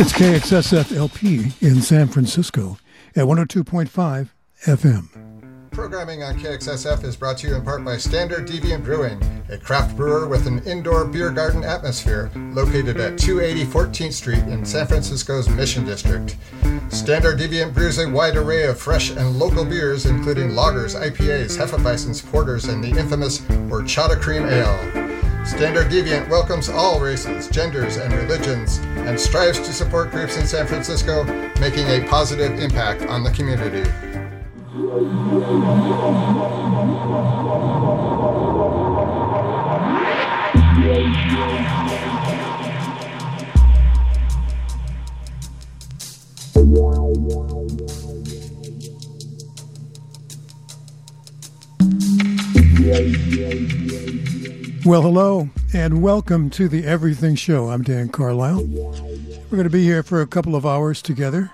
It's KXSF LP in San Francisco at 102.5 FM. Programming on KXSF is brought to you in part by Standard Deviant Brewing, a craft brewer with an indoor beer garden atmosphere located at 280 14th Street in San Francisco's Mission District. Standard Deviant brews a wide array of fresh and local beers, including lagers, IPAs, Hefeweizens, porters, and the infamous horchata cream ale. Standard Deviant welcomes all races, genders, and religions and strives to support groups in San Francisco making a positive impact on the community. Well, hello, and welcome to the Everything Show. I'm Dan Carlisle. We're going to be here for a couple of hours together.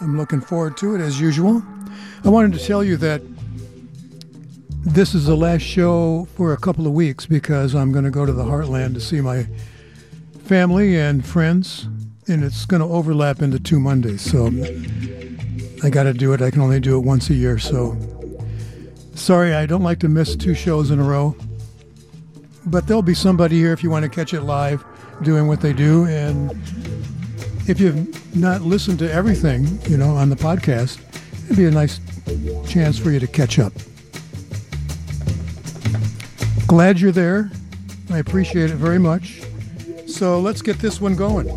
I'm looking forward to it as usual. I wanted to tell you that this is the last show for a couple of weeks because I'm going to go to the Heartland to see my family and friends, and it's going to overlap into two Mondays. So I got to do it. I can only do it once a year. So sorry, I don't like to miss two shows in a row but there'll be somebody here if you want to catch it live doing what they do. And if you've not listened to everything, you know, on the podcast, it'd be a nice chance for you to catch up. Glad you're there. I appreciate it very much. So let's get this one going.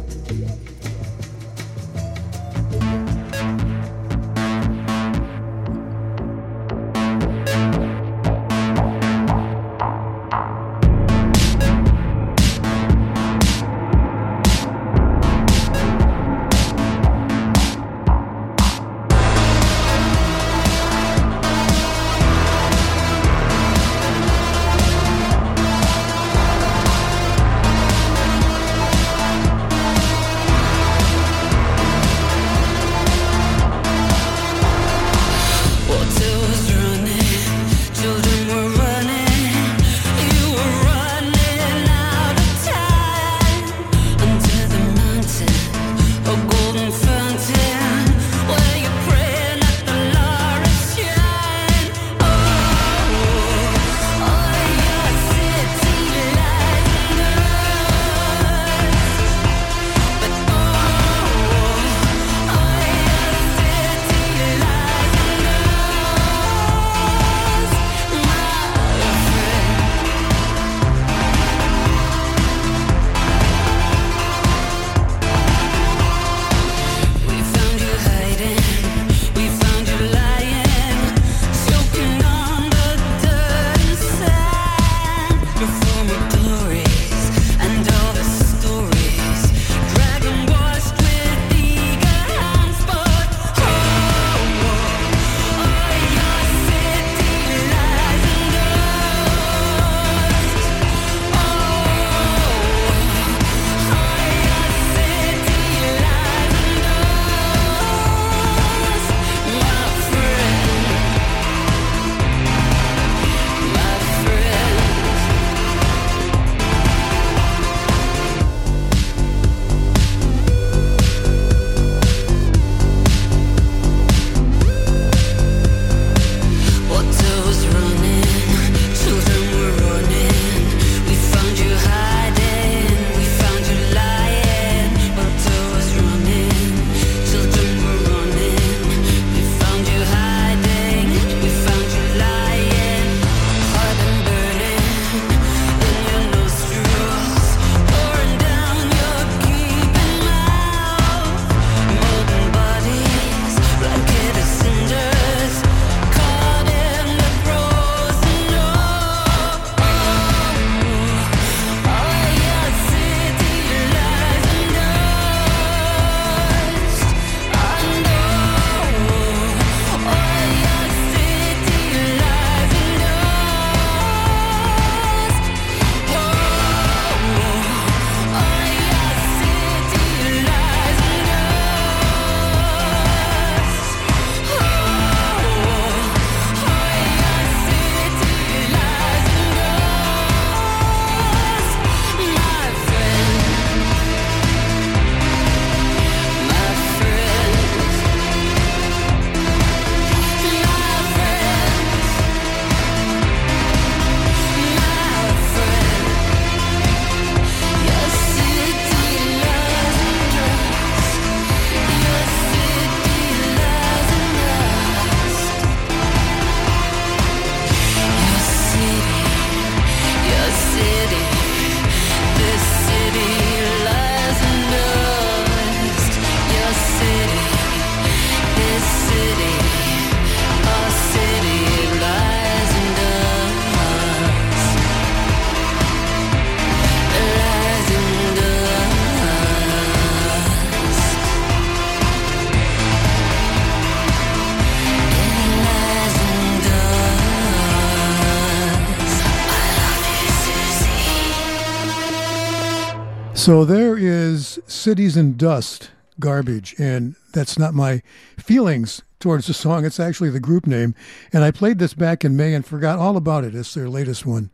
So there is Cities in Dust, Garbage, and that's not my feelings towards the song. It's actually the group name. And I played this back in May and forgot all about it. It's their latest one.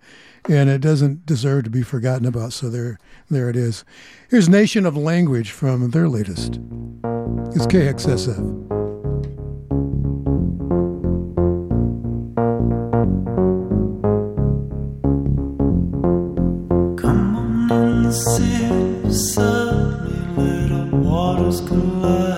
And it doesn't deserve to be forgotten about. So there, there it is. Here's Nation of Language from their latest. It's KXSF. Come on and sit beside me, little waters collide.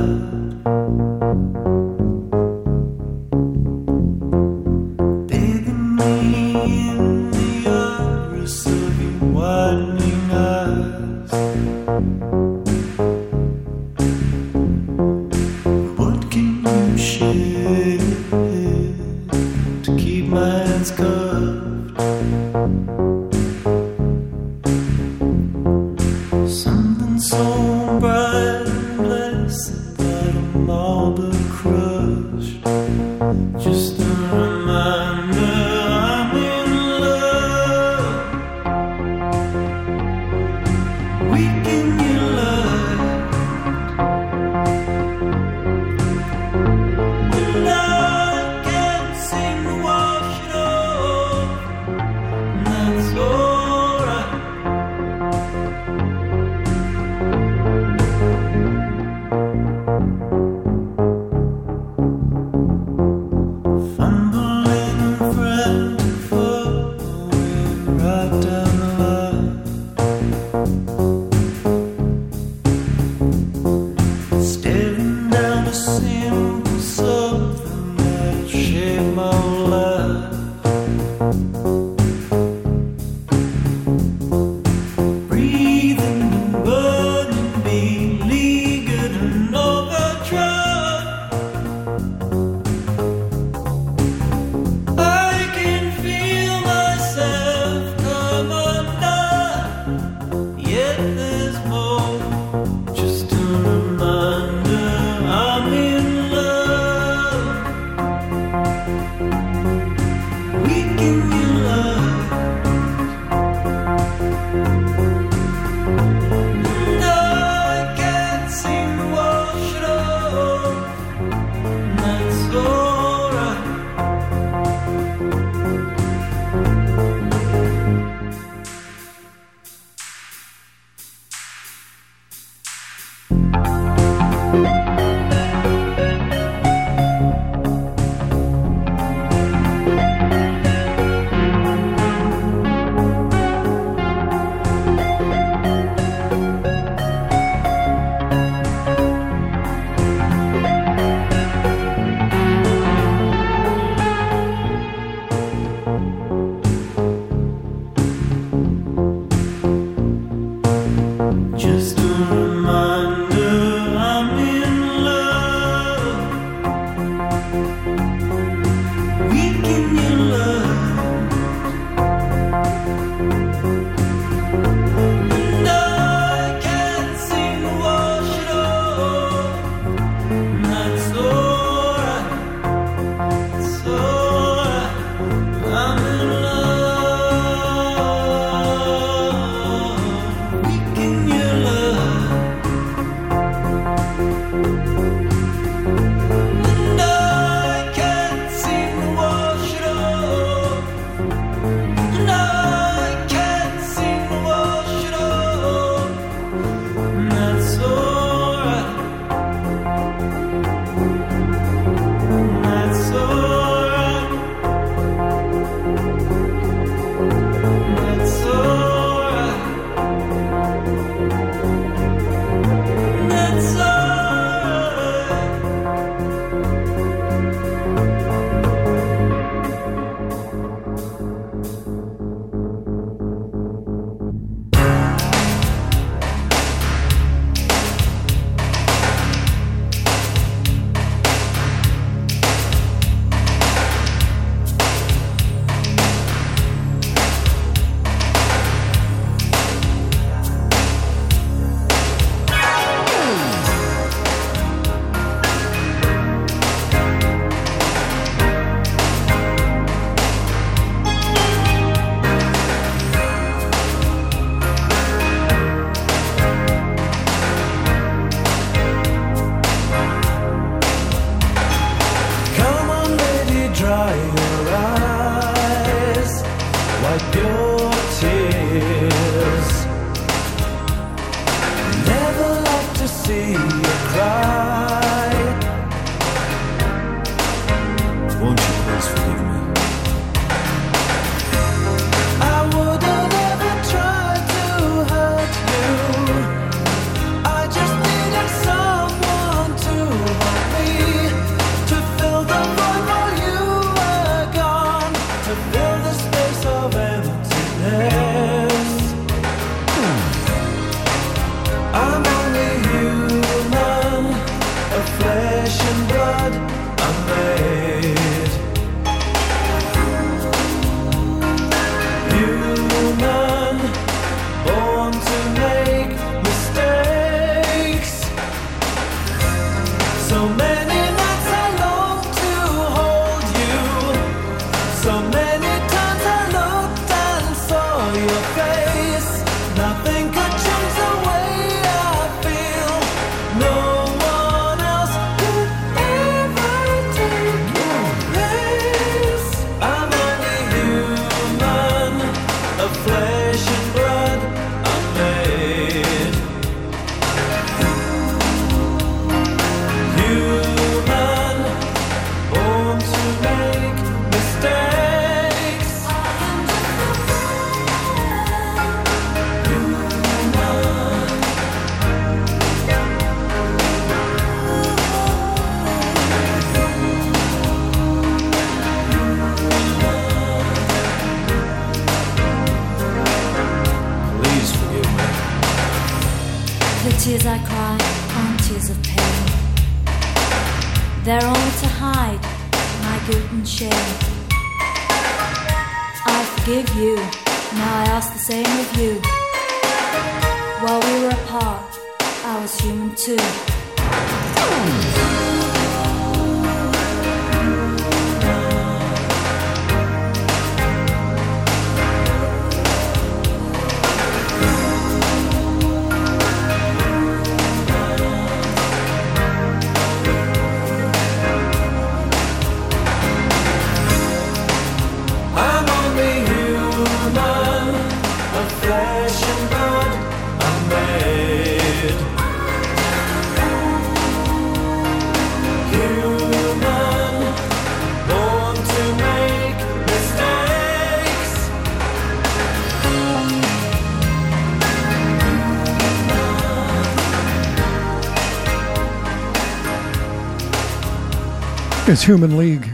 It's Human League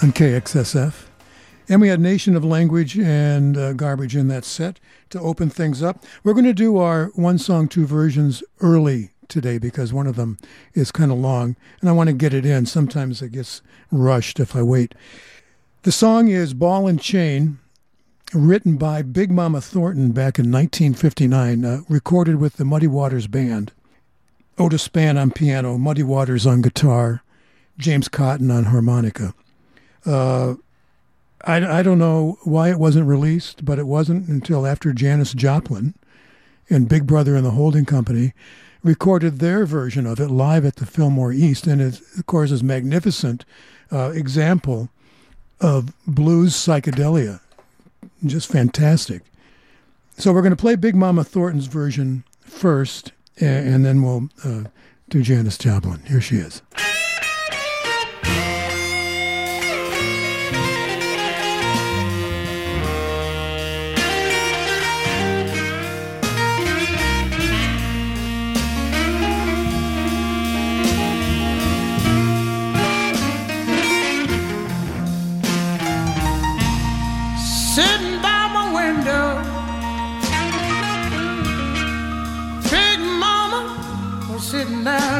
on KXSF. And we had Nation of Language and uh, Garbage in that set to open things up. We're going to do our one song, two versions early today because one of them is kind of long and I want to get it in. Sometimes it gets rushed if I wait. The song is Ball and Chain, written by Big Mama Thornton back in 1959, uh, recorded with the Muddy Waters Band. Otis Spann on piano, Muddy Waters on guitar, James Cotton on harmonica. Uh, I, I don't know why it wasn't released, but it wasn't until after Janis Joplin and Big Brother and the Holding Company recorded their version of it live at the Fillmore East. And it, of course, is a magnificent uh, example of blues psychedelia. Just fantastic. So we're going to play Big Mama Thornton's version first, and then we'll uh, do Janis Joplin. Here she is.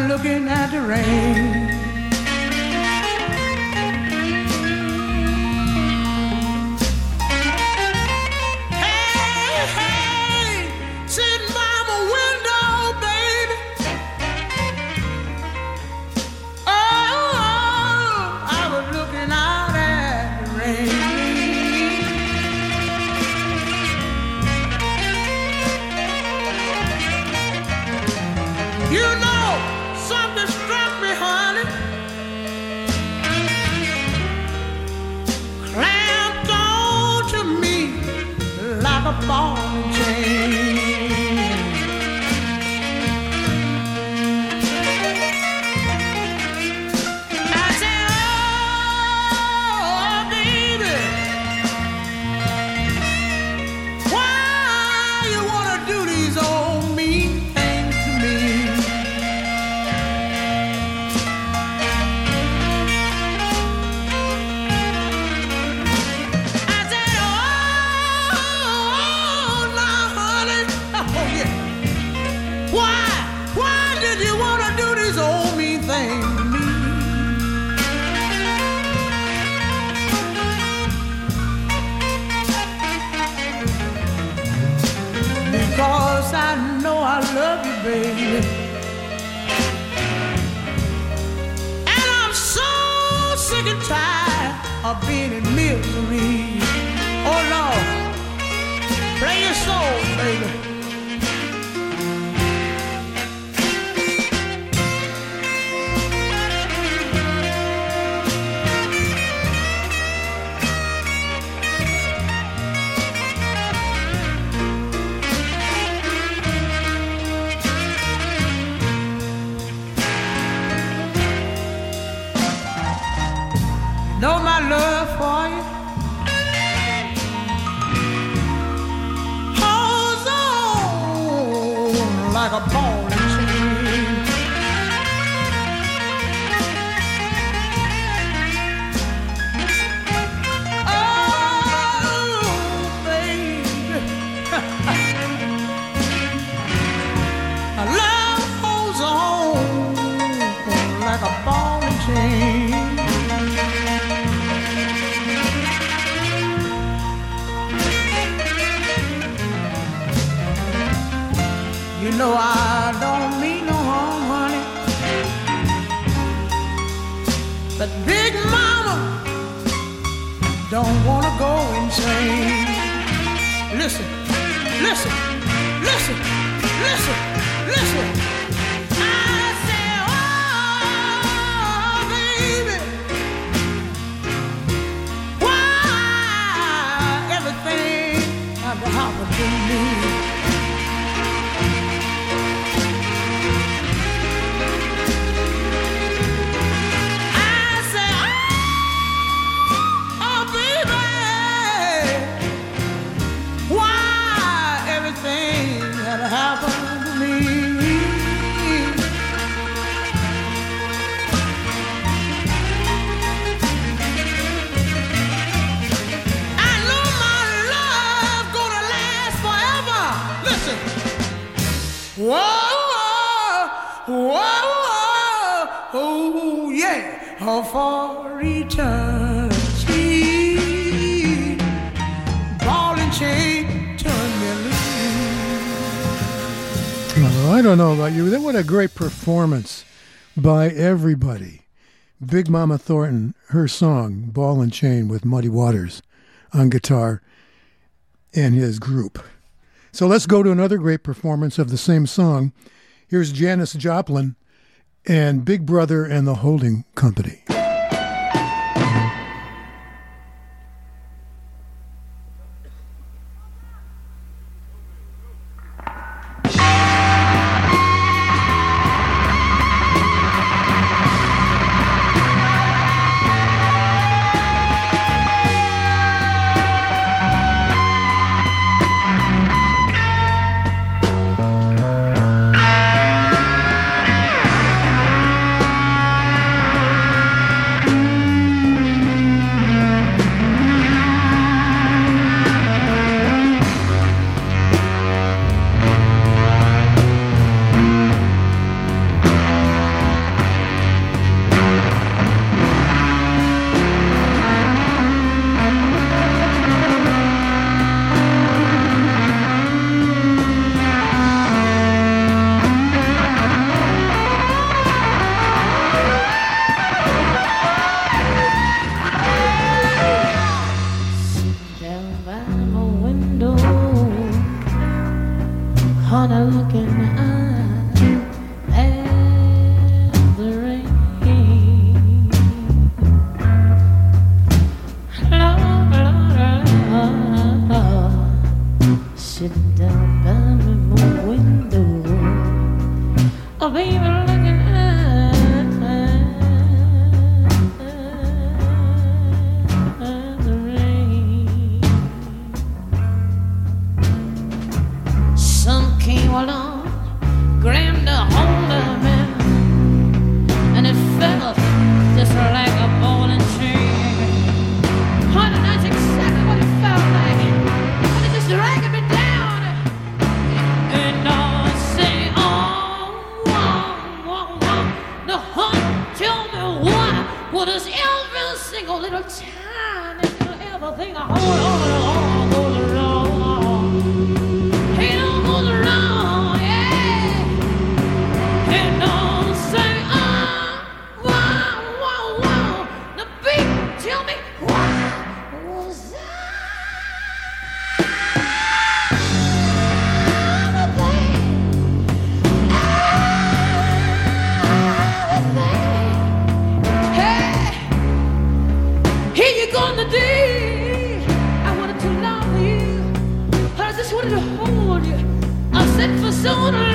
Looking at the rain. I've been in about you. Then what a great performance by everybody. Big Mama Thornton, her song "Ball and Chain" with Muddy Waters on guitar, and his group. So let's go to another great performance of the same song. Here's Janis Joplin and Big Brother and the Holding Company. Here you gonna be. I wanted to love you, but I just wanted to hold you. I said for so long.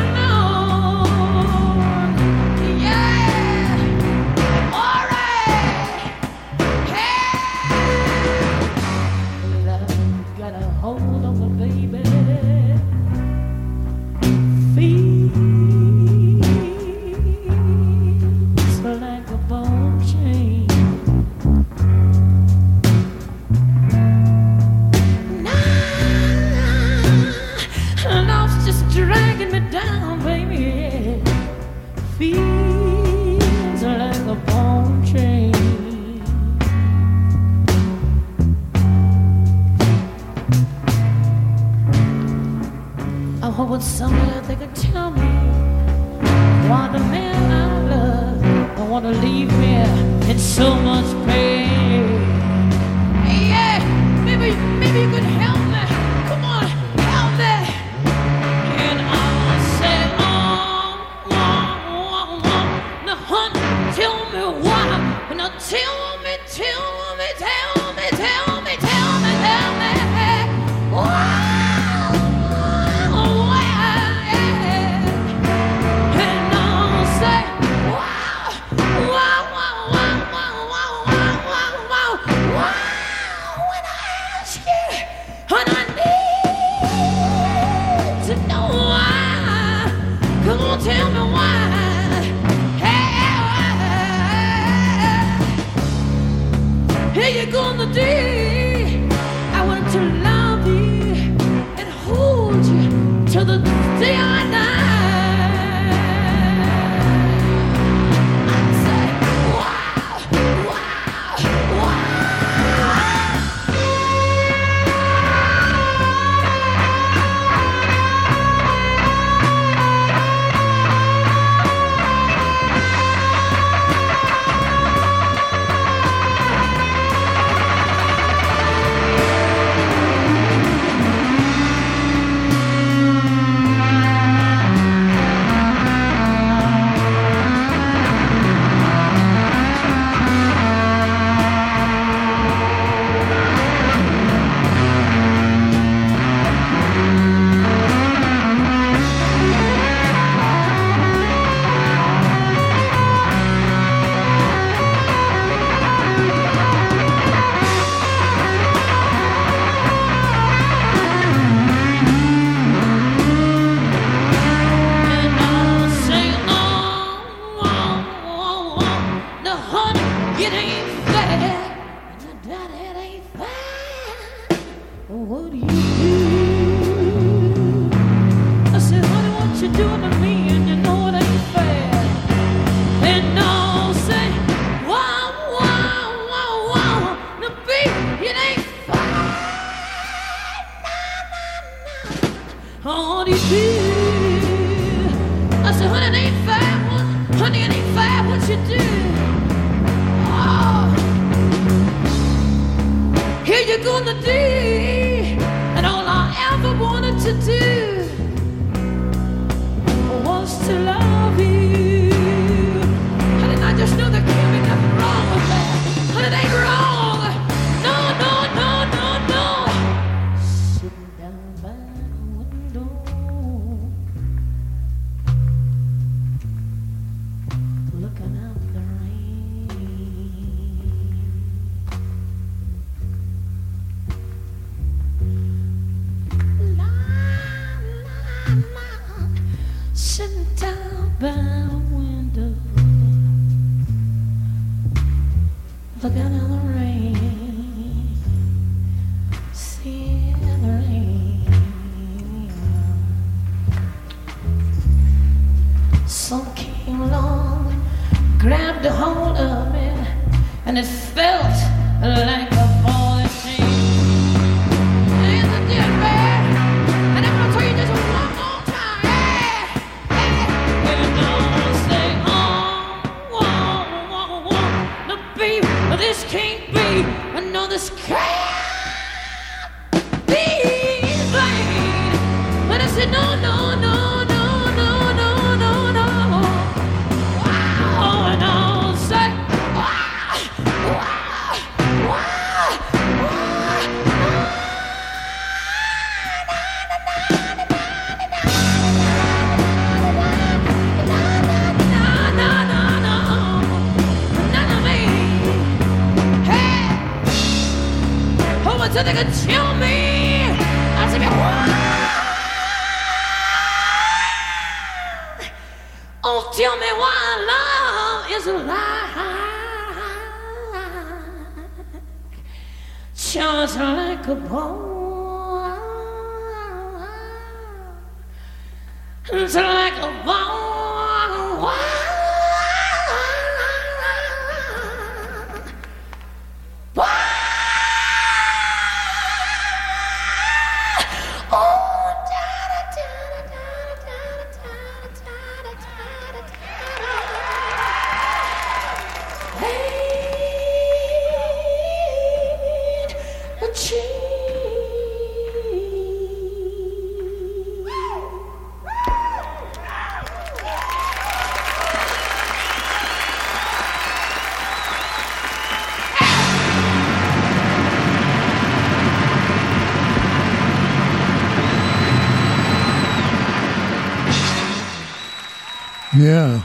Yeah.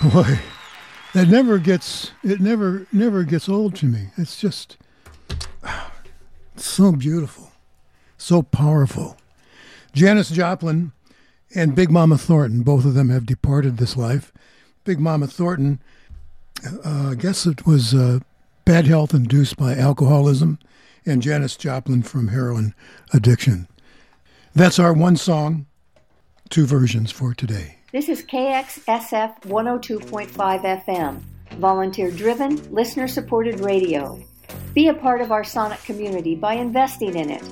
Boy, that never gets it never never gets old to me. It's just so beautiful, so powerful. Janis Joplin and Big Mama Thornton, both of them have departed this life. Big Mama Thornton, uh, I guess it was uh, bad health induced by alcoholism, and Janis Joplin from heroin addiction. That's our one song, two versions for today. This is KXSF 102.5 FM, volunteer driven, listener supported radio. Be a part of our Sonic community by investing in it.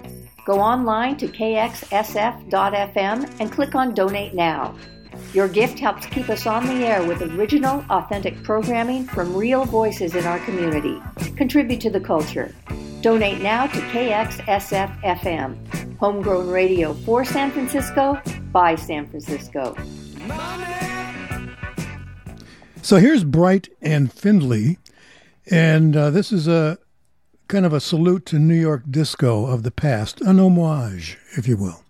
Go online to kxsf.fm and click on Donate Now. Your gift helps keep us on the air with original, authentic programming from real voices in our community. Contribute to the culture. Donate now to KXSF FM, homegrown radio for San Francisco by San Francisco. So here's Bright and Findlay, and uh, this is a kind of a salute to New York disco of the past, an homage, if you will.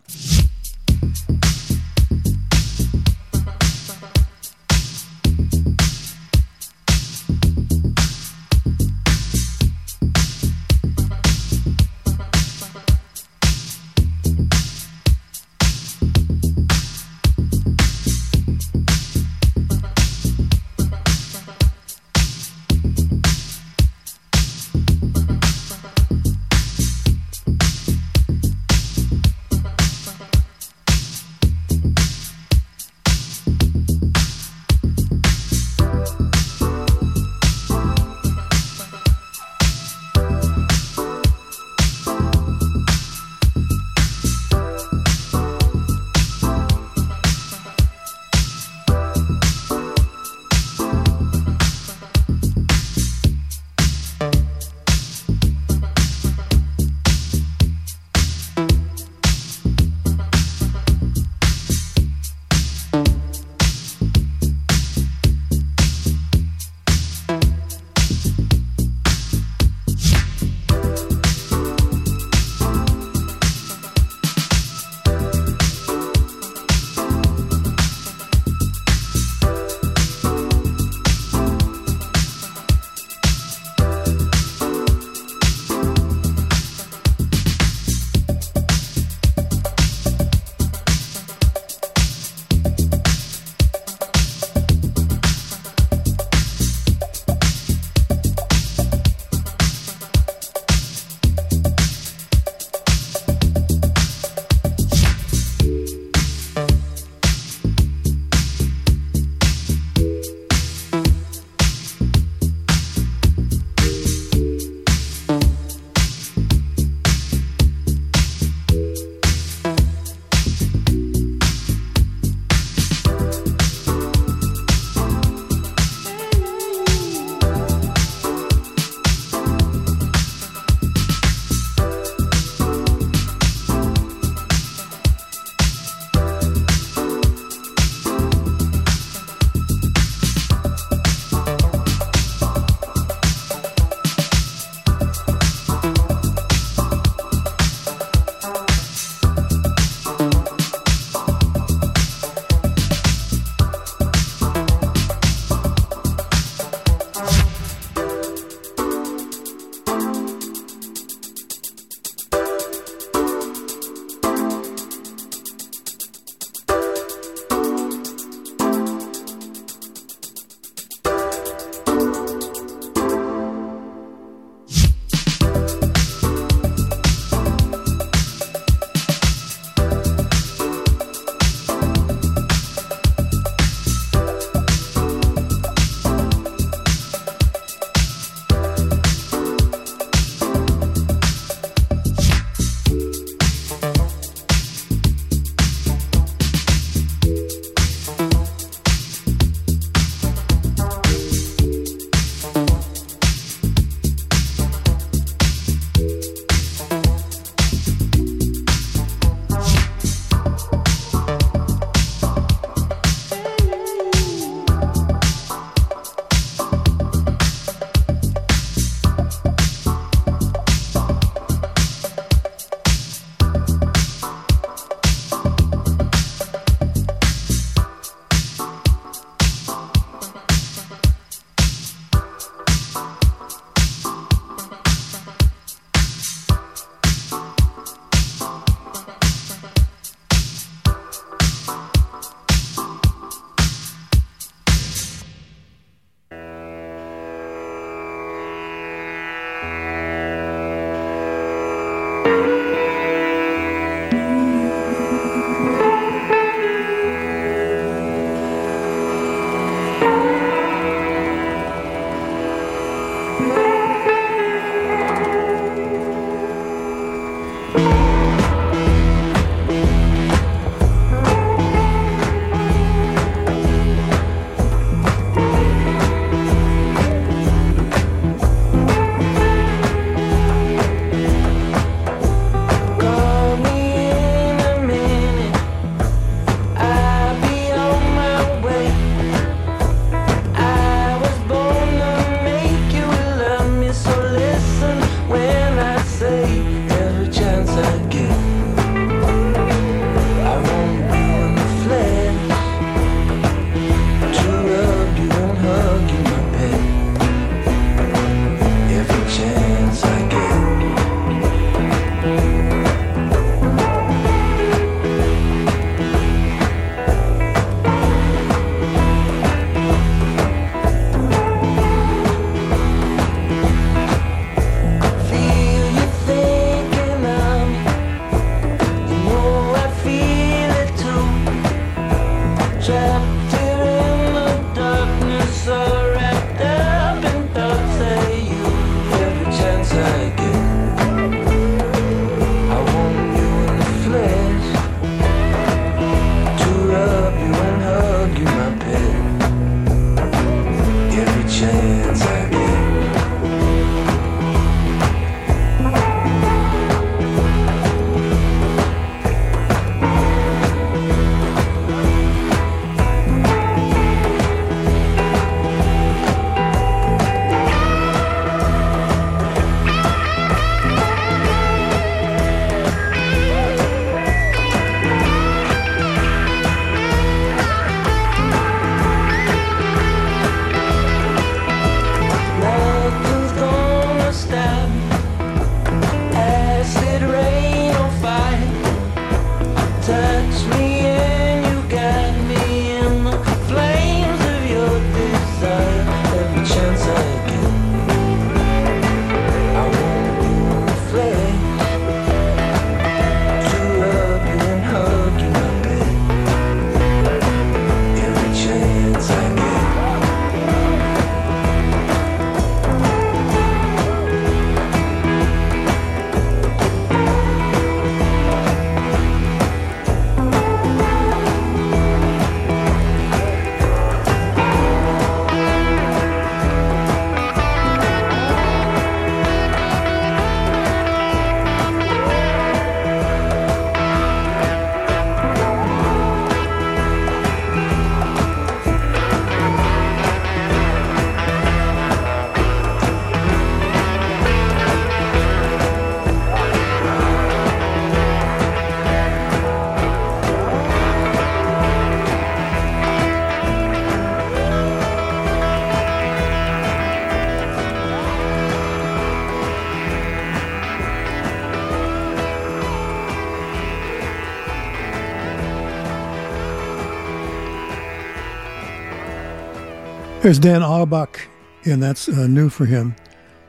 There's Dan Auerbach, and that's uh, new for him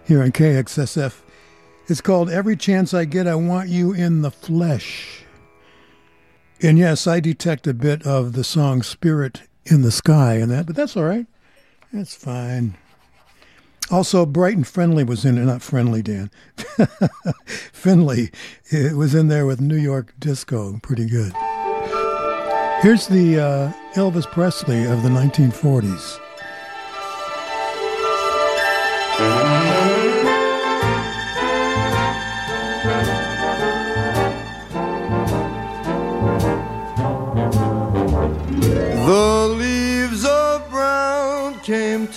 here on KXSF. It's called Every Chance I Get, I Want You in the Flesh. And yes, I detect a bit of the song Spirit in the Sky in that, but that's all right. That's fine. Also, Bright and Friendly was in it. Not Friendly, Dan. Findlay. It was in there with New York Disco. Pretty good. Here's the uh, Elvis Presley of the 1940s.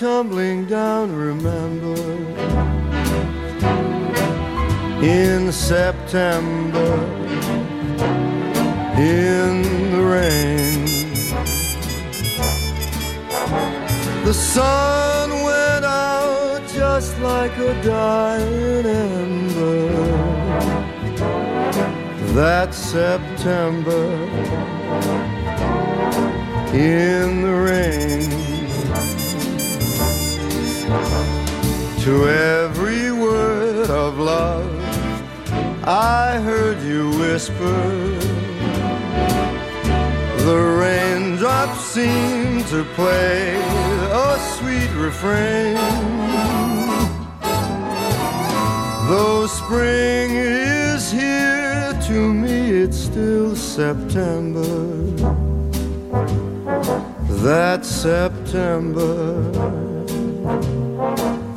Tumbling down, remember, in September, in the rain. The sun went out just like a dying ember. That September in the rain. To every word of love, I heard you whisper. The raindrops seem to play a sweet refrain. Though spring is here, to me it's still September that September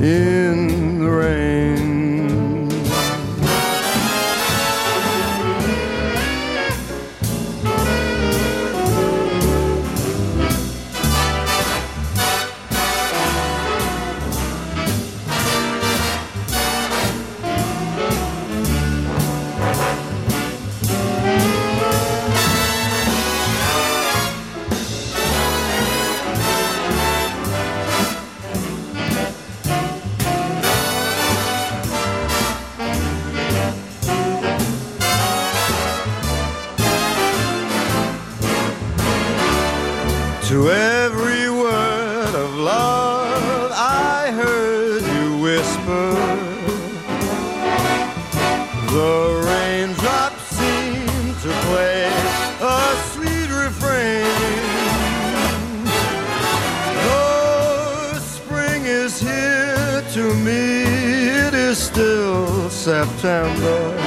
in the rain. September.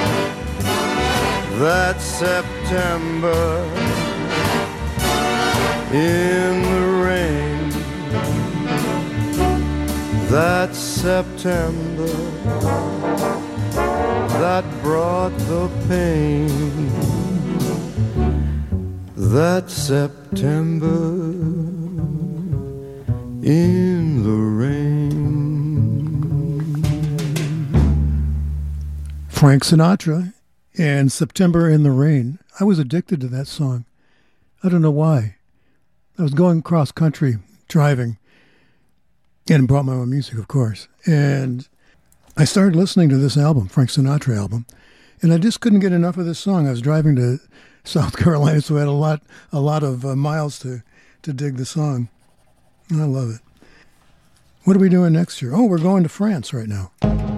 That September in the rain. That September that brought the pain. That September in the rain. Frank Sinatra and September in the Rain. I was addicted to that song. I don't know why. I was going cross country driving and brought my own music, of course. And I started listening to this album, Frank Sinatra album, and I just couldn't get enough of this song. I was driving to South Carolina, so I had a lot, a lot of uh, miles to, to dig the song. And I love it. What are we doing next year? Oh, we're going to France right now.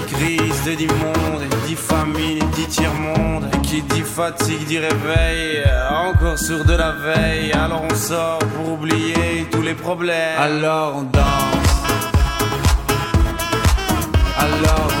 crise te dit monde, dit famine dit tiers-monde, qui dit fatigue dit réveil, encore sourd de la veille, alors on sort pour oublier tous les problèmes, alors on danse. Alors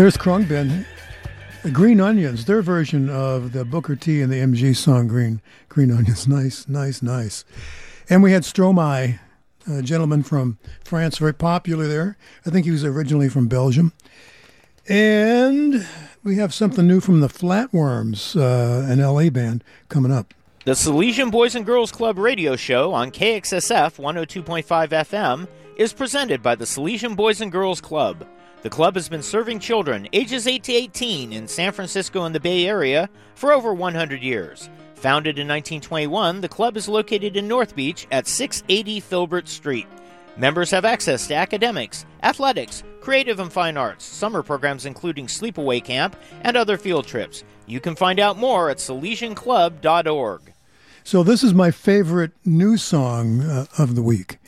There's Khruangbin. The Green Onions, their version of the Booker T and the MG song Green Green Onions. Nice, nice, nice. And we had Stromae, a gentleman from France, very popular there. I think he was originally from Belgium. And we have something new from the Flatworms, uh, an LA band, coming up. The Salesian Boys and Girls Club radio show on KXSF 102.5 FM is presented by the Salesian Boys and Girls Club. The club has been serving children ages 8 to 18 in San Francisco and the Bay Area for over 100 years. Founded in 1921, the club is located in North Beach at 680 Filbert Street. Members have access to academics, athletics, creative and fine arts, summer programs including sleepaway camp, and other field trips. You can find out more at salesianclub.org. So, this is my favorite new song uh, of the week.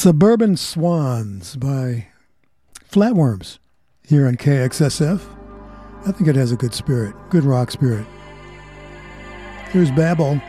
Suburban Swans by Flatworms here on KXSF. I think it has a good spirit, good rock spirit. Here's Babble.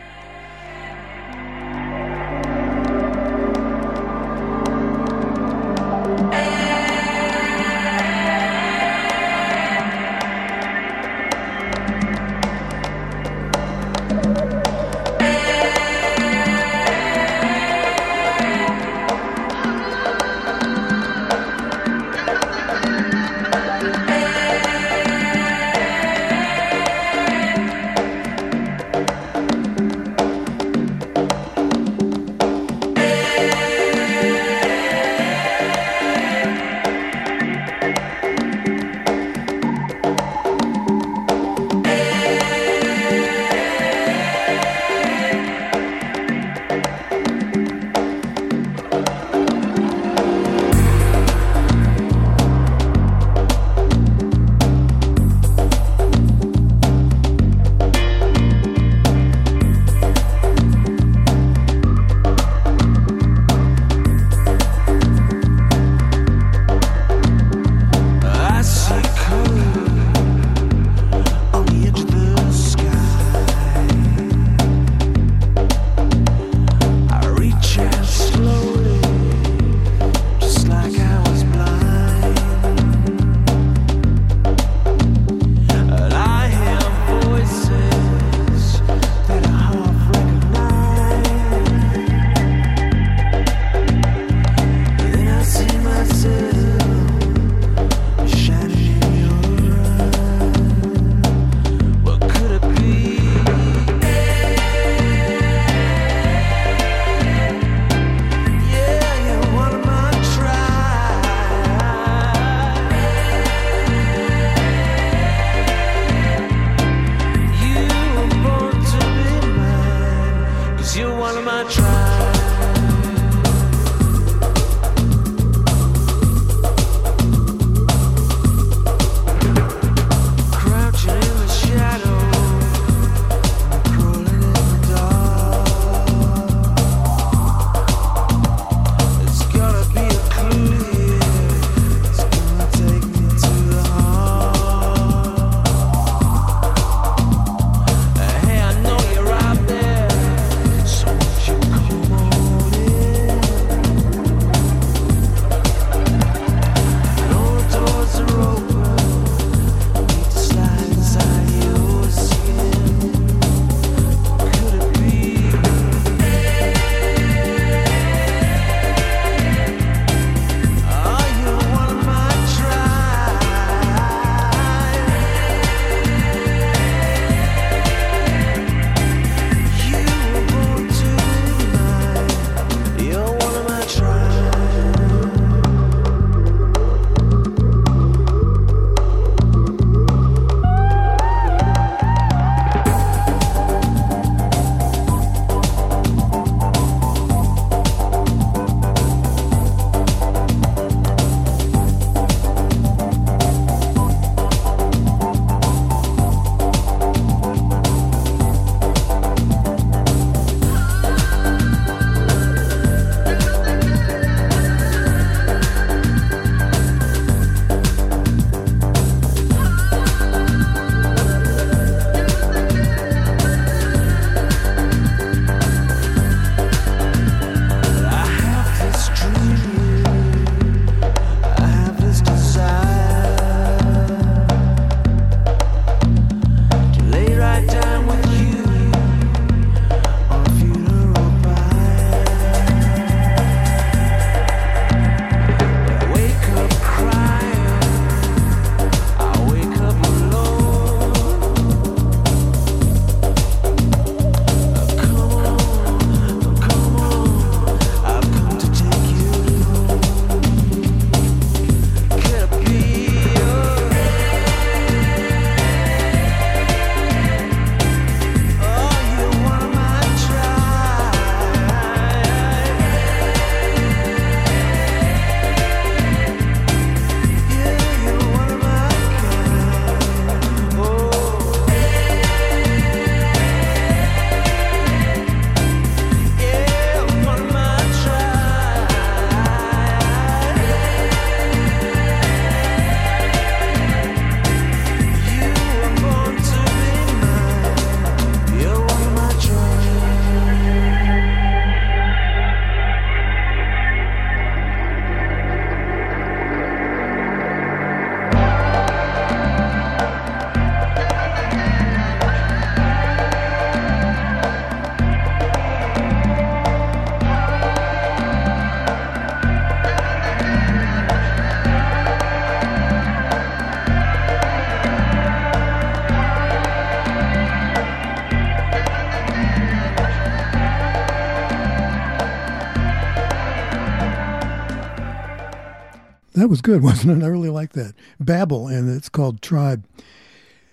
That was good, wasn't it? I really like that. Babble, and it's called Tribe.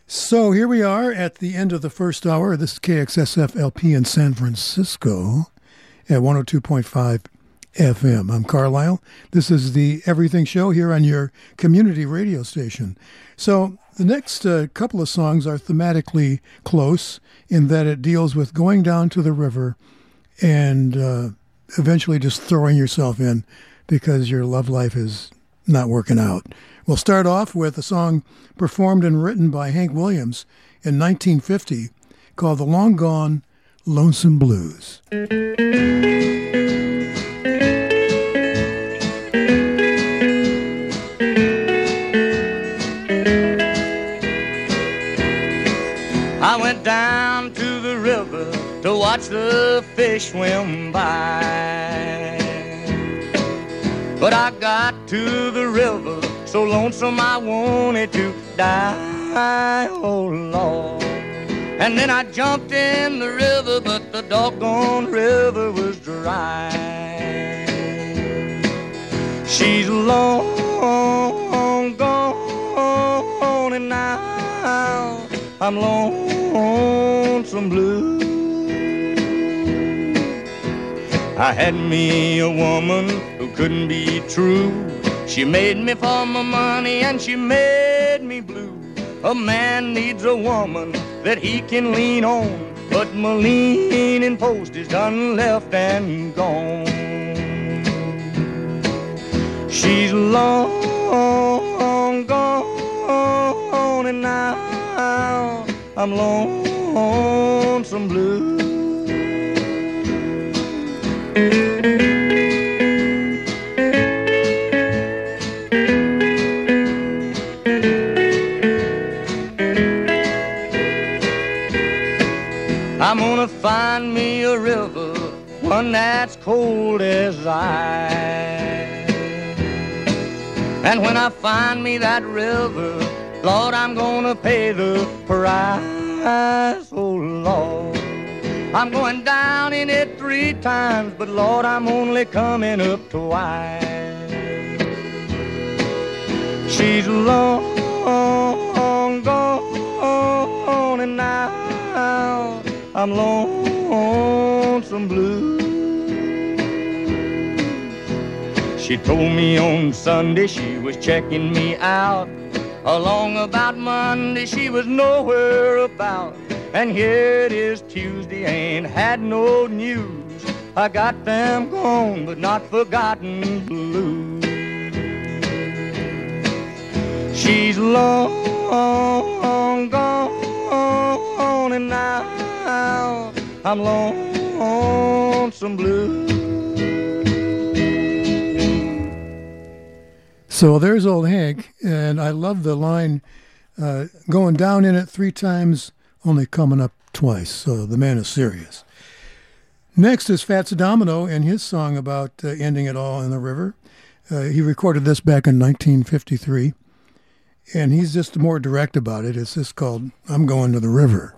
So here we are at the end of the first hour. This is KXSF LP in San Francisco at 102.5 FM. I'm Carlisle. This is the Everything Show here on your community radio station. So the next uh, couple of songs are thematically close in that it deals with going down to the river and uh, eventually just throwing yourself in because your love life is not working out. We'll start off with a song performed and written by Hank Williams in 1950 called The Long Gone Lonesome Blues. I went down to the river to watch the fish swim by. But I got to the river so lonesome I wanted to die. Oh Lord. And then I jumped in the river, but the doggone river was dry. She's long gone, and now I'm lonesome blue. I had me a woman who couldn't be true. She made me for my money and she made me blue. A man needs a woman that he can lean on, but my leaning post is done left and gone. She's long gone, and now I'm lonesome blue. I'm gonna find me a river, one that's cold as ice. And when I find me that river, Lord, I'm gonna pay the price. Oh, Lord. I'm going down in it three times, but Lord, I'm only coming up twice. She's long gone, and now I'm lonesome blue. She told me on Sunday she was checking me out. Along about Monday she was nowhere about. And here it is Tuesday, ain't had no news. I got them gone, but not forgotten blue. She's long gone, and now I'm lonesome blue. So there's old Hank, and I love the line uh, going down in it three times, only coming up twice. So the man is serious. Next is Fats Domino and his song about uh, ending it all in the river. Uh, he recorded this back in 1953, and he's just more direct about it. It's just called I'm Going to the River.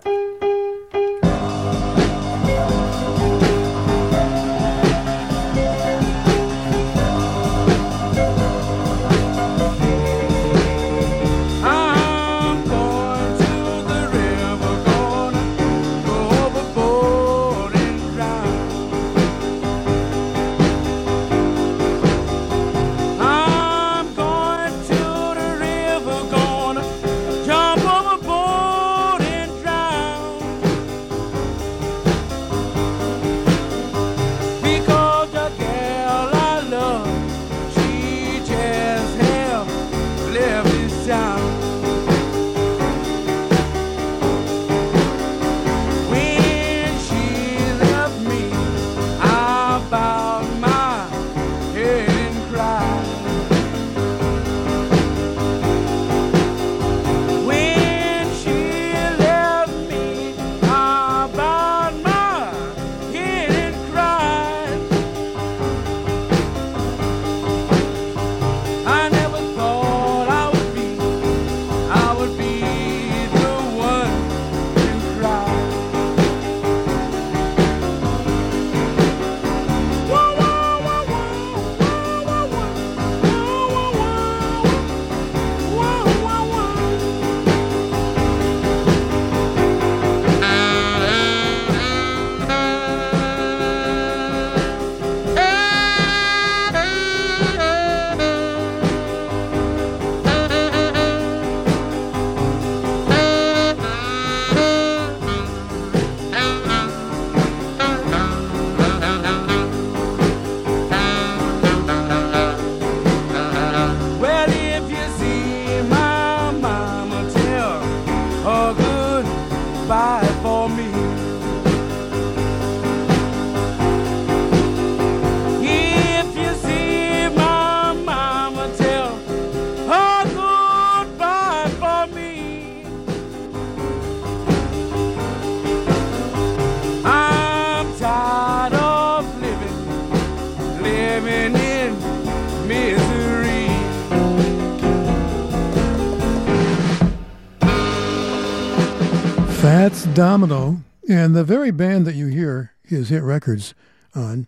Domino. And the very band that you hear his hit records on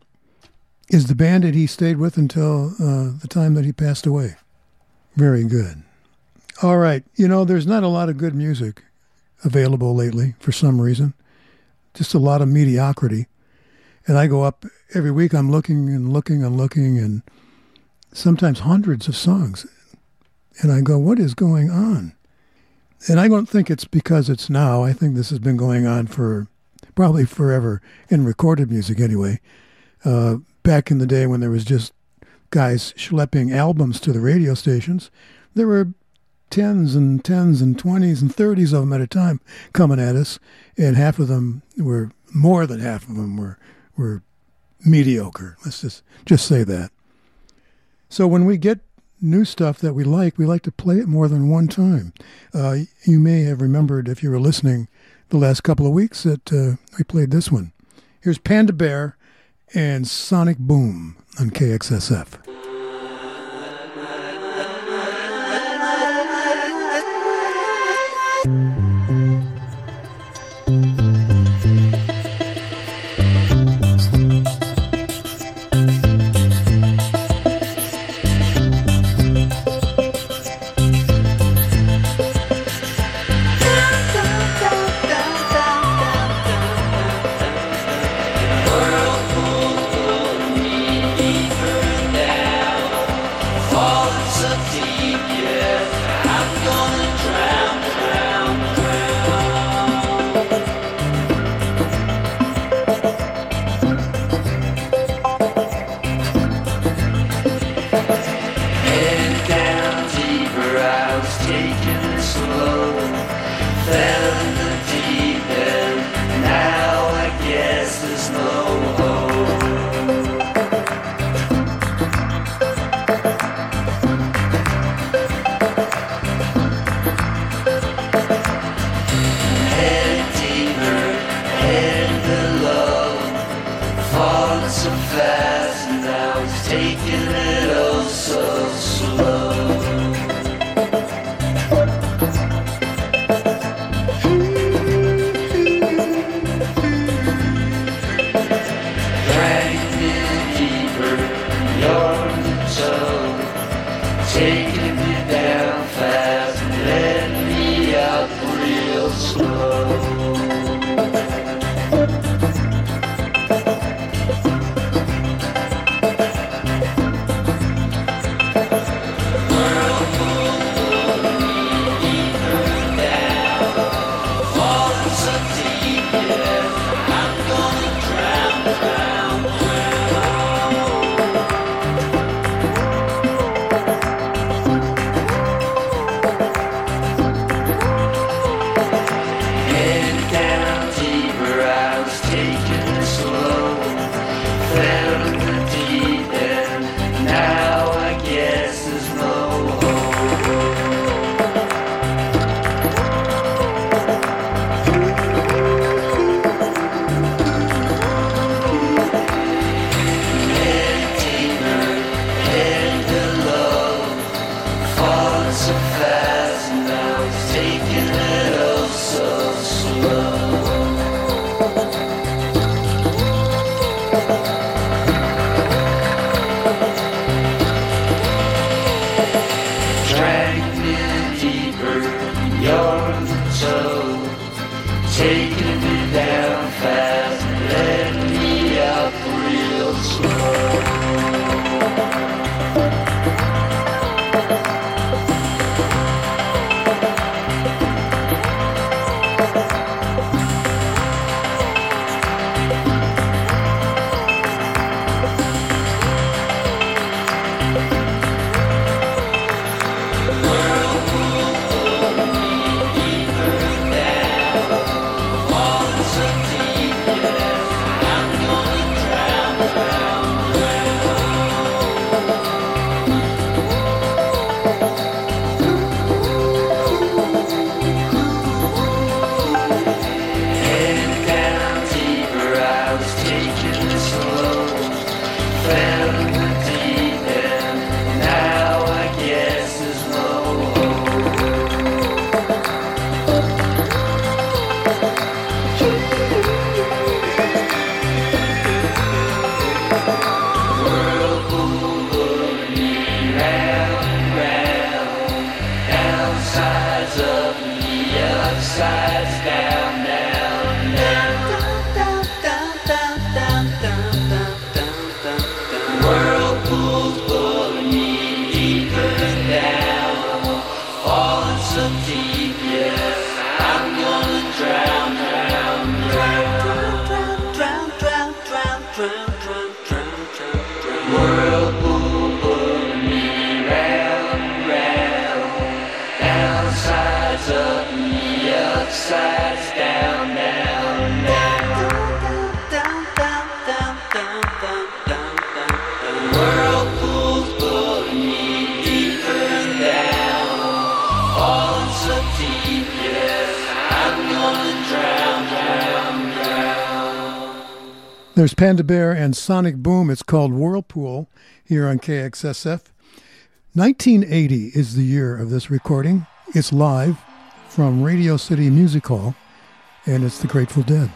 is the band that he stayed with until uh, the time that he passed away. Very good. All right. You know, there's not a lot of good music available lately for some reason, just a lot of mediocrity. And I go up every week, I'm looking and looking and looking, and sometimes hundreds of songs. And I go, what is going on? And I don't think it's because it's now. I think this has been going on for probably forever in recorded music anyway. Uh, back in the day when there was just guys schlepping albums to the radio stations, there were tens and tens and twenties and thirties of them at a time coming at us, and half of them were more than half of them were were mediocre. Let's just just say that. So when we get new stuff that we like, we like to play it more than one time. Uh, you may have remembered if you were listening the last couple of weeks that uh, we played this one. Here's Panda Bear and Sonic Boom on KXSF. Headed look to you. There's Panda Bear and Sonic Boom. It's called Whirlpool here on KXSF. 1980 is the year of this recording. It's live from Radio City Music Hall, and it's the Grateful Dead.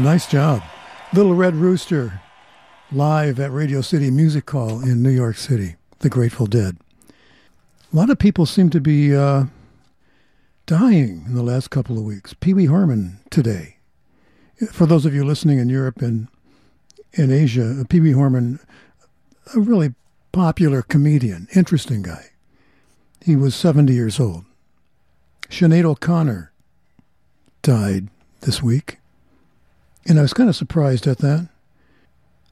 Nice job. Little Red Rooster live at Radio City Music Hall in New York City, the Grateful Dead. A lot of people seem to be uh, dying in the last couple of weeks. Pee Wee Herman today. For those of you listening in Europe and in Asia, Pee Wee Herman, a really popular comedian, interesting guy. He was 70 years old. Sinead O'Connor died this week. And I was kind of surprised at that.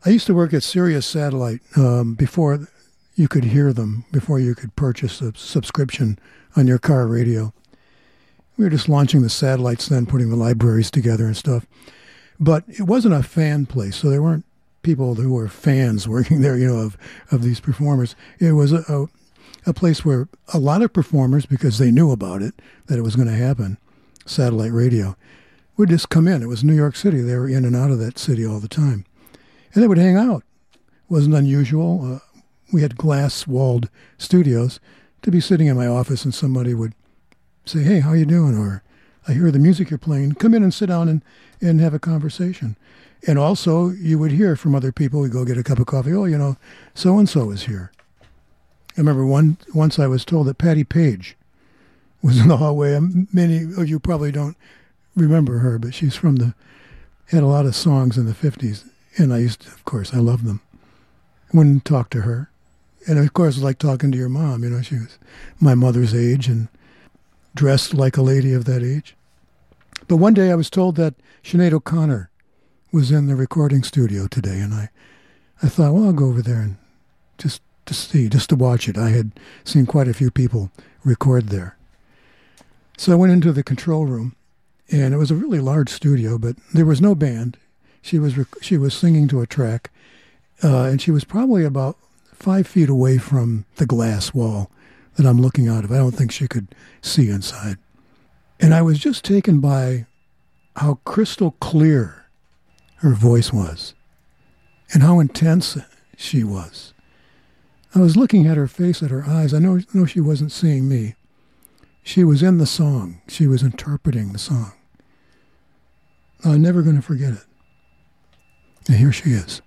I used to work at Sirius Satellite um, before, you could hear them before you could purchase a subscription on your car radio. We were just launching the satellites then, putting the libraries together and stuff. But it wasn't a fan place, so there weren't people who were fans working there, you know, of, of these performers. It was a, a, a place where a lot of performers, because they knew about it, that it was going to happen, satellite radio, would just come in. It was New York City. They were in and out of that city all the time. And they would hang out. It wasn't unusual. Uh, we had glass walled studios to be sitting in my office and somebody would say, Hey, how you doing? Or I hear the music you're playing. Come in and sit down and, and have a conversation. And also you would hear from other people. We go get a cup of coffee. Oh, you know, so and so is here. I remember one once I was told that Patti Page was in the hallway. Many of you probably don't remember her, but she's from the had a lot of songs in the fifties, and I used to, of course, I loved them. Wouldn't talk to her, and of course, like talking to your mom. You know, she was my mother's age and dressed like a lady of that age. But one day I was told that Sinead O'Connor was in the recording studio today, and I, I thought, well, I'll go over there and just to see, just to watch it. I had seen quite a few people record there. So I went into the control room, and it was a really large studio, but there was no band. She was rec- she was singing to a track, uh, and she was probably about five feet away from the glass wall that I'm looking out of. I don't think she could see inside. And I was just taken by how crystal clear her voice was and how intense she was. I was looking at her face, at her eyes. I know, know she wasn't seeing me. She was in the song. She was interpreting the song. I'm never going to forget it. And here she is.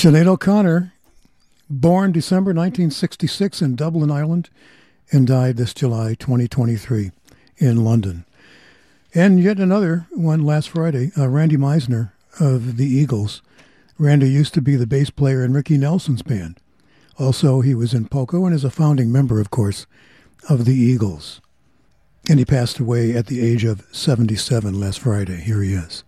Sinead O'Connor, born December 1966 in Dublin, Ireland, and died this July 2023 in London. And yet another one last Friday, uh, Randy Meisner of the Eagles. Randy used to be the bass player in Ricky Nelson's band. Also, he was in Poco and is a founding member, of course, of the Eagles. And he passed away at the age of 77 last Friday. Here he is.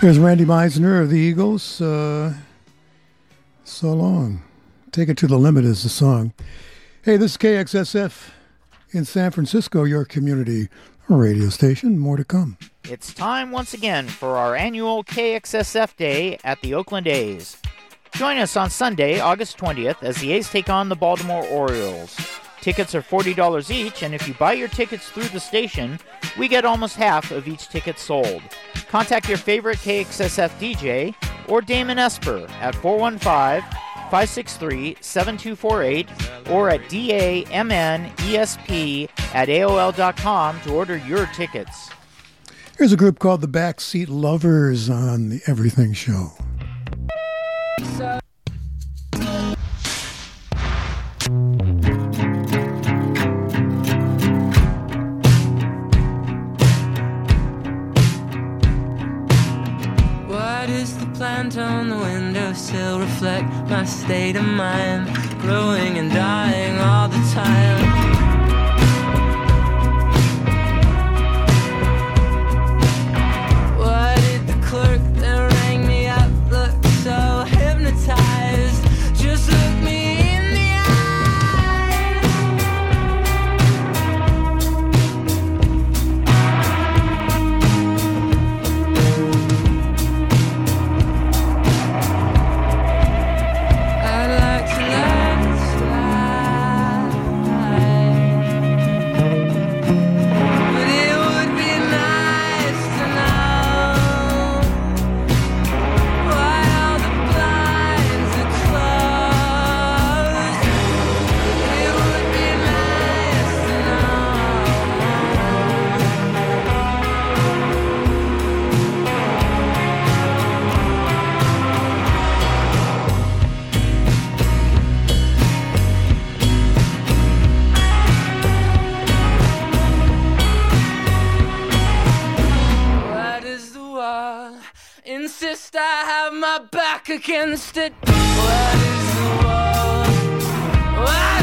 There's Randy Meisner of the Eagles. Uh, so long. Take it to the limit is the song. Hey, this is KXSF in San Francisco, your community radio station. More to come. It's time once again for our annual KXSF Day at the Oakland A's. Join us on Sunday, August 20th, as the A's take on the Baltimore Orioles. Tickets are $40 each, and if you buy your tickets through the station, we get almost half of each ticket sold. Contact your favorite KXSF DJ or Damon Esper at 415 563 7248 or at DAMNESP at AOL.com to order your tickets. Here's a group called the Backseat Lovers on the Everything Show. Why on the windowsill reflect my state of mind? Growing and dying all the time. Insist I have my back against it? Why does the wall? Why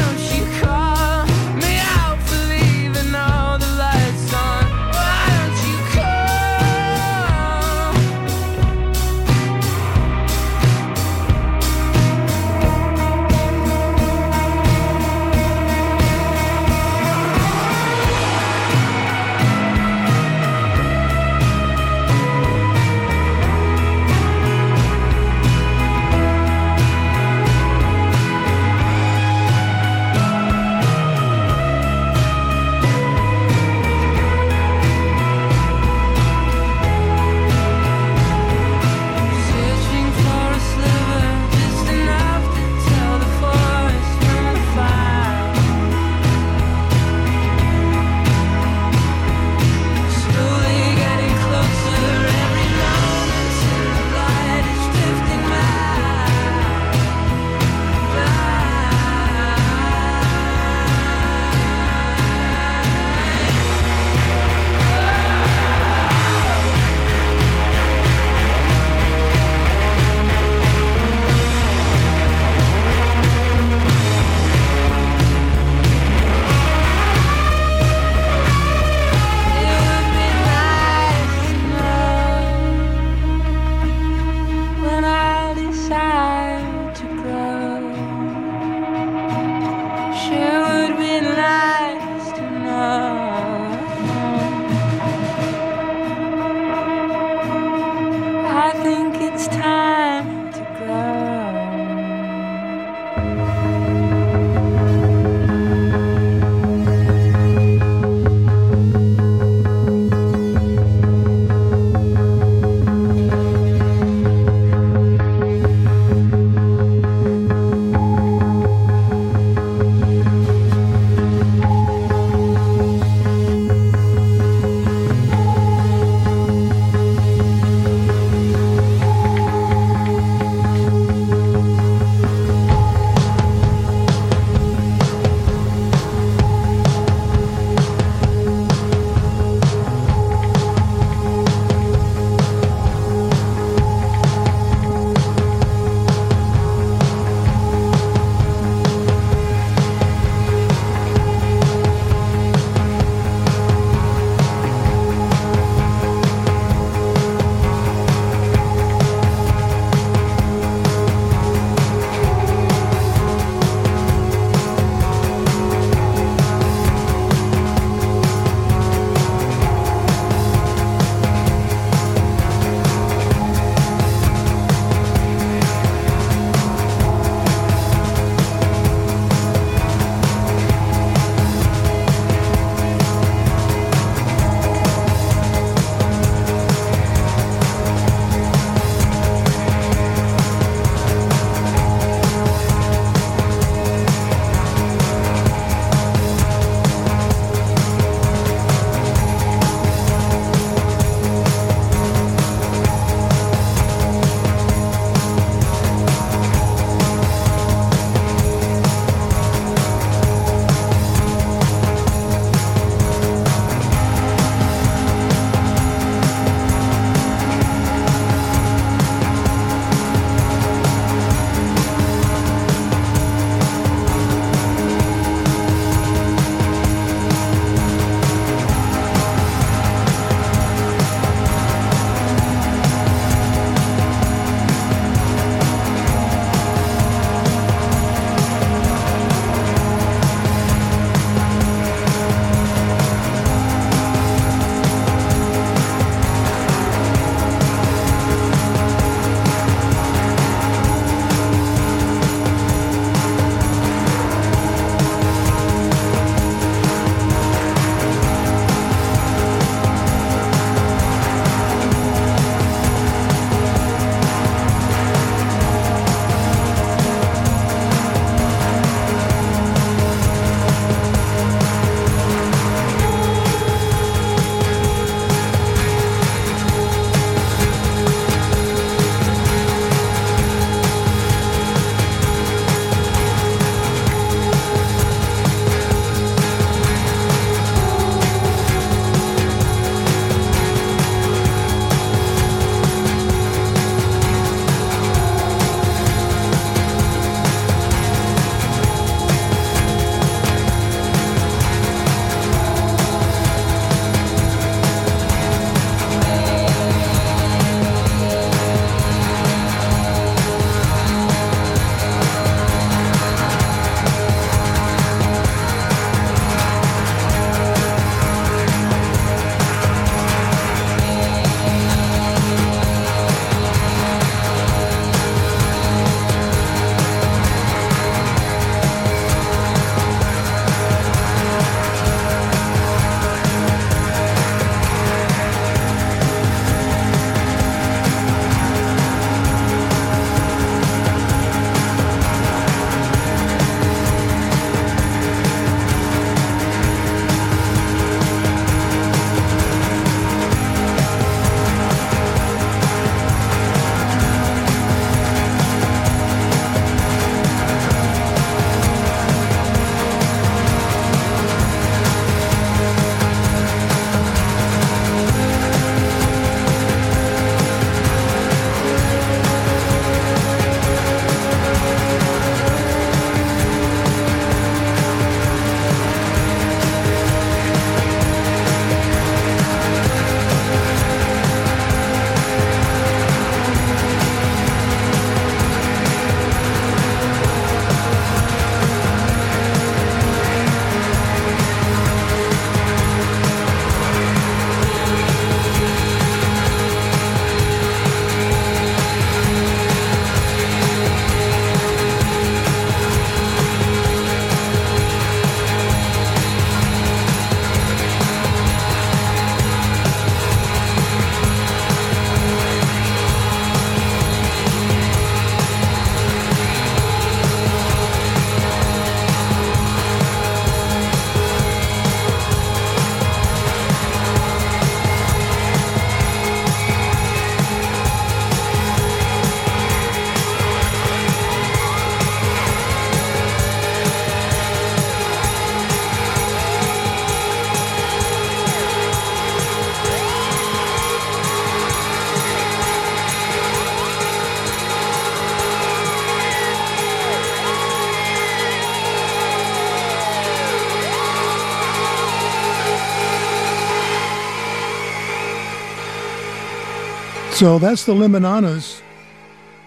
So that's the Limiñanas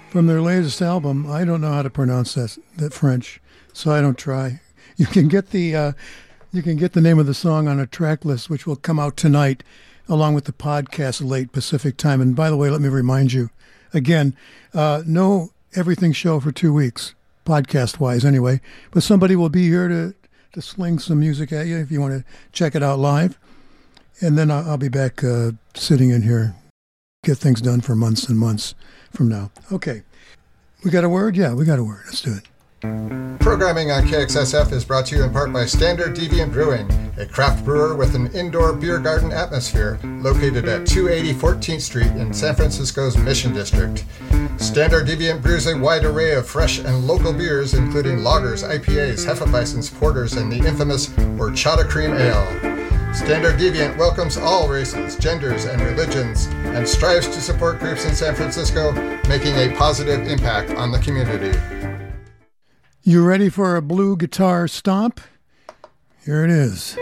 from their latest album. I don't know how to pronounce that that French, so I don't try. You can get the uh, you can get the name of the song on a track list, which will come out tonight, along with the podcast late Pacific time. And by the way, let me remind you again, uh, no everything show for two weeks, podcast wise anyway. But somebody will be here to to sling some music at you if you want to check it out live. And then I'll, I'll be back uh, sitting in here get things done for months and months from now. Okay. We got a word? Yeah, we got a word. Let's do it. Programming on KXSF is brought to you in part by Standard Deviant Brewing, a craft brewer with an indoor beer garden atmosphere located at 280 14th Street in San Francisco's Mission District. Standard Deviant brews a wide array of fresh and local beers, including lagers, IPAs, Hefeweizens, porters, and the infamous horchata cream ale. Standard Deviant welcomes all races, genders, and religions and strives to support groups in San Francisco making a positive impact on the community. You ready for a blue guitar stomp? Here it is.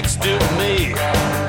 Next to me.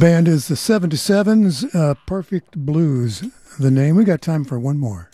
Band is the 77s, uh, Perfect Blues, the name. We got time for one more.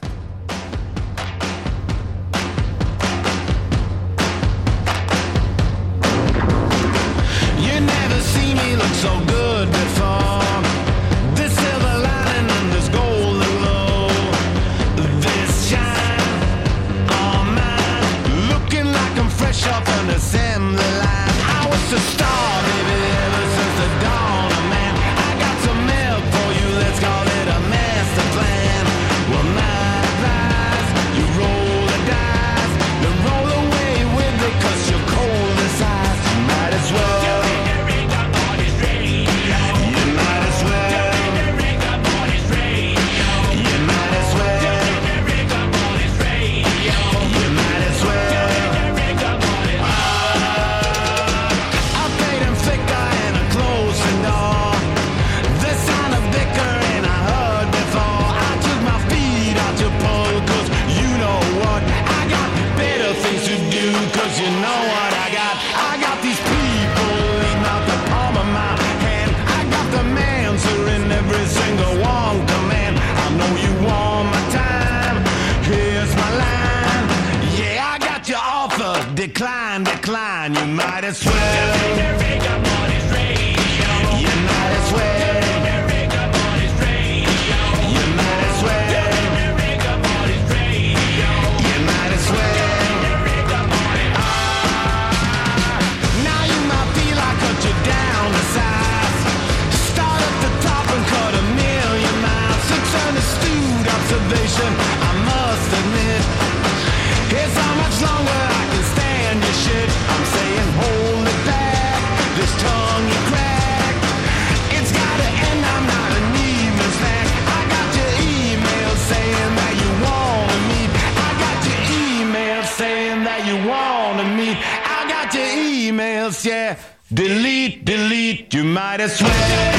Might as well.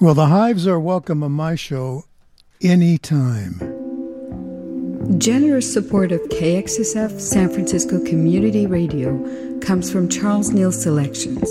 Well, the Hives are welcome on my show anytime. Generous support of KXSF San Francisco Community Radio comes from Charles Neal Selections.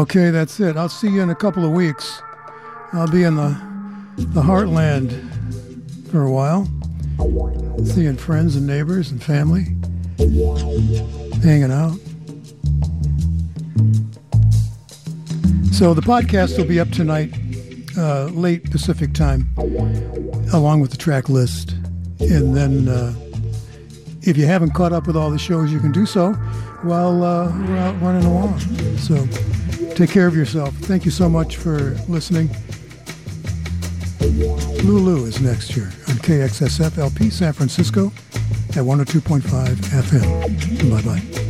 Okay, that's it. I'll see you in a couple of weeks. I'll be in the the heartland for a while, seeing friends and neighbors and family, hanging out. So the podcast will be up tonight, uh, late Pacific time, along with the track list. And then, uh, if you haven't caught up with all the shows, you can do so while uh, we're out running along. So take care of yourself. Thank you so much for listening. Lulu is next year on KXSF LP San Francisco at 102.5 FM. Bye bye.